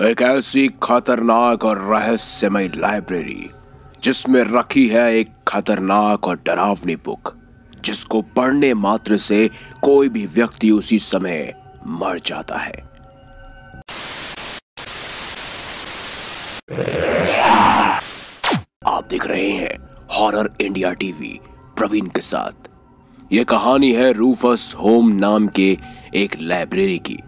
एक ऐसी खतरनाक और रहस्यमय लाइब्रेरी जिसमें रखी है एक खतरनाक और डरावनी बुक जिसको पढ़ने मात्र से कोई भी व्यक्ति उसी समय मर जाता है। आप देख रहे हैं हॉरर इंडिया टीवी प्रवीण के साथ। यह कहानी है रूफस होम नाम के एक लाइब्रेरी की,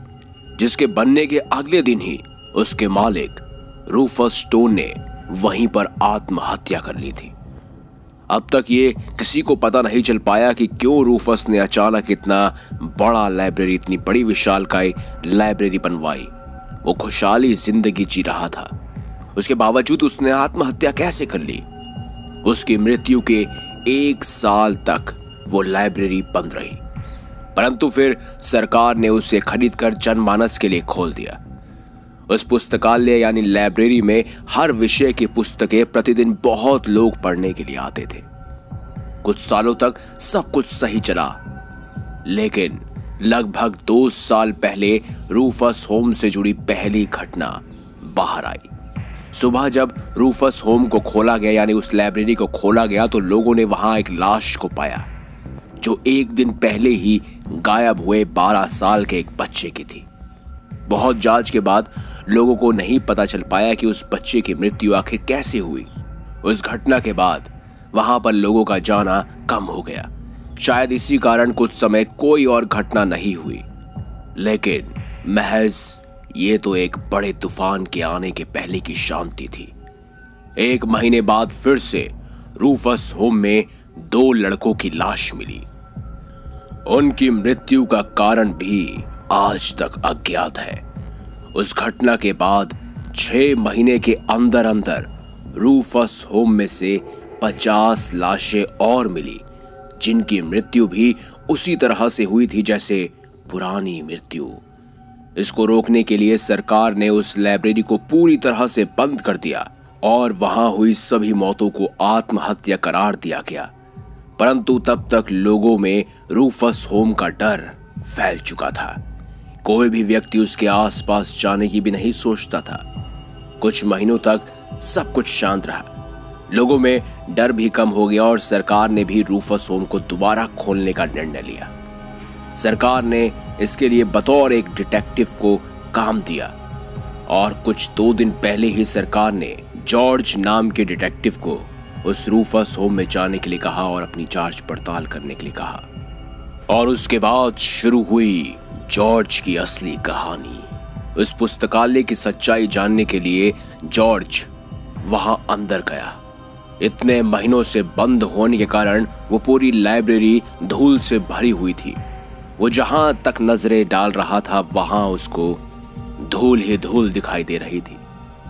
जिसके बनने के अगले दिन ही उसके मालिक रूफस स्टोन ने वहीं पर आत्महत्या कर ली थी। अब तक ये किसी को पता नहीं चल पाया कि क्यों रूफस ने अचानक इतना बड़ा लाइब्रेरी, इतनी बड़ी विशालकाय लाइब्रेरी बनवाई। वो खुशहाली ज़िंदगी जी रहा था। उसके बावजूद उसने आत्महत्या कैसे कर ली? उसकी मृत्यु के एक साल तक वो लाइब्रेरी बंद रही। परंतु फिर सरकार ने उसे खरीदकर जनमानस के लिए खोल दिया। उस पुस्तकालय यानी लाइब्रेरी में हर विषय की पुस्तकें प्रतिदिन बहुत लोग पढ़ने के लिए आते थे। कुछ सालों तक सब कुछ सही चला। लेकिन लगभग दो साल पहले रूफस होम से जुड़ी पहली घटना बाहर आई। सुबह जब रूफस होम को खोला गया, यानी उस लाइब्रेरी को खोला गया तो लोगों ने वहाँ एक लाश को पाया, जो एक दिन पहले ही गायब हुए 12 साल के एक बच्चे की थी। बहुत जाँच के बाद लोगों को नहीं पता चल पाया कि उस बच्चे की मृत्यु आखिर कैसे हुई। उस घटना के बाद वहाँ पर लोगों का जाना कम हो गया। शायद इसी कारण कुछ समय कोई और घटना नहीं हुई। लेकिन महज ये तो एक बड़े तूफ़ान के आने के पहले की शांति थी। एक महीने बाद फिर से रूफस होम में दो लड़कों की लाश मिली। उनकी मृत्यु का कारण भी आज तक अज्ञात है। उस घटना के बाद छह महीने के अंदर अंदर रूफस होम में से पचास लाशें और मिली, जिनकी मृत्यु भी उसी तरह से हुई थी जैसे पुरानी मृत्यु। इसको रोकने के लिए सरकार ने उस लाइब्रेरी को पूरी तरह से बंद कर दिया और वहाँ हुई सभी मौतों को आत्महत्या करार दिया गया। परंतु तब तक लोगों में रूफस होम का डर फैल चुका था। कोई भी व्यक्ति उसके आसपास जाने की भी नहीं सोचता था। कुछ महीनों तक सब कुछ शांत रहा। लोगों में डर भी कम हो गया और सरकार ने भी रूफस होम को दोबारा खोलने का निर्णय लिया। सरकार ने इसके लिए बतौर एक डिटेक्टिव को काम दिया। और कुछ दो दिन पहले ही सरकार ने जॉर्ज नाम के डिटेक्टिव को उस रूफस होम में जाने के लिए कहा और अपनी जाँच पड़ताल करने के लिए कहा। और उसके बाद शुरू हुई जॉर्ज की असली कहानी। उस पुस्तकालय की सच्चाई जानने के लिए जॉर्ज वहाँ अंदर गया। इतने महीनों से बंद होने के कारण वो पूरी लाइब्रेरी धूल से भरी हुई थी। वो जहाँ तक नज़रें डाल रहा था, वहाँ उसको धूल ही धूल दिखाई दे रही थी।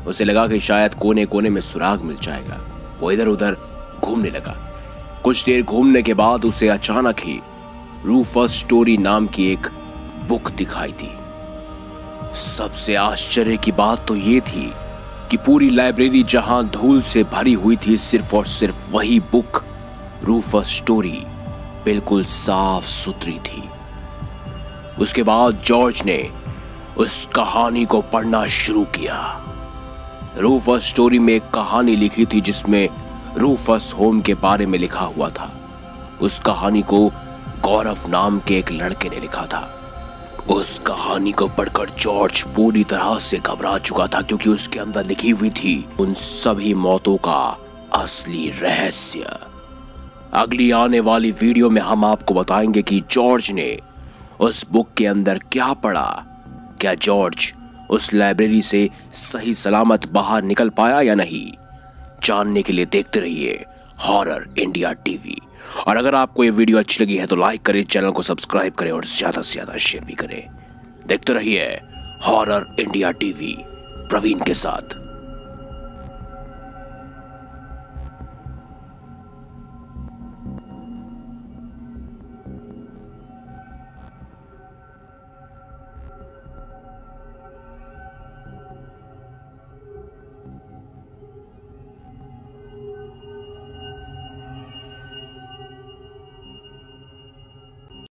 उसे लगा कि शायद कोने कोने में सुराग मिल जाएगा। वो इधर उधर घूमने लगा। कुछ देर घूमने के बाद उसे अचानक ही रूफस स्टोरी नाम की एक बुक दिखाई दी। सबसे आश्चर्य की बात तो ये थी कि पूरी लाइब्रेरी जहाँ धूल से भरी हुई थी सिर्फ़ और सिर्फ़ वही बुक, रूफस स्टोरी, बिल्कुल साफ़ सुथरी थी। उसके बाद जॉर्ज ने उस कहानी को पढ़ना शुरू किया। रूफस स्टोरी में एक कहानी लिखी थी जिसमें रूफस होम के बारे में लिखा हुआ था। उस कहानी को गौरव नाम के एक लड़के ने लिखा था। उस कहानी को पढ़कर जॉर्ज पूरी तरह से घबरा चुका था क्योंकि उसके अंदर लिखी हुई थी उन सभी मौतों का असली रहस्य। अगली आने वाली वीडियो में हम आपको बताएँगे कि जॉर्ज ने उस बुक के अंदर क्या पढ़ा। क्या जॉर्ज उस लाइब्रेरी से सही सलामत बाहर निकल पाया या नहीं? जानने के लिए देखते रहिए हॉरर इंडिया टीवी। और अगर आपको ये वीडियो अच्छी लगी है तो लाइक करें चैनल को सब्सक्राइब करें और ज़्यादा से ज़्यादा शेयर भी करें। देखते रहिए हॉरर इंडिया टीवी प्रवीण के साथ।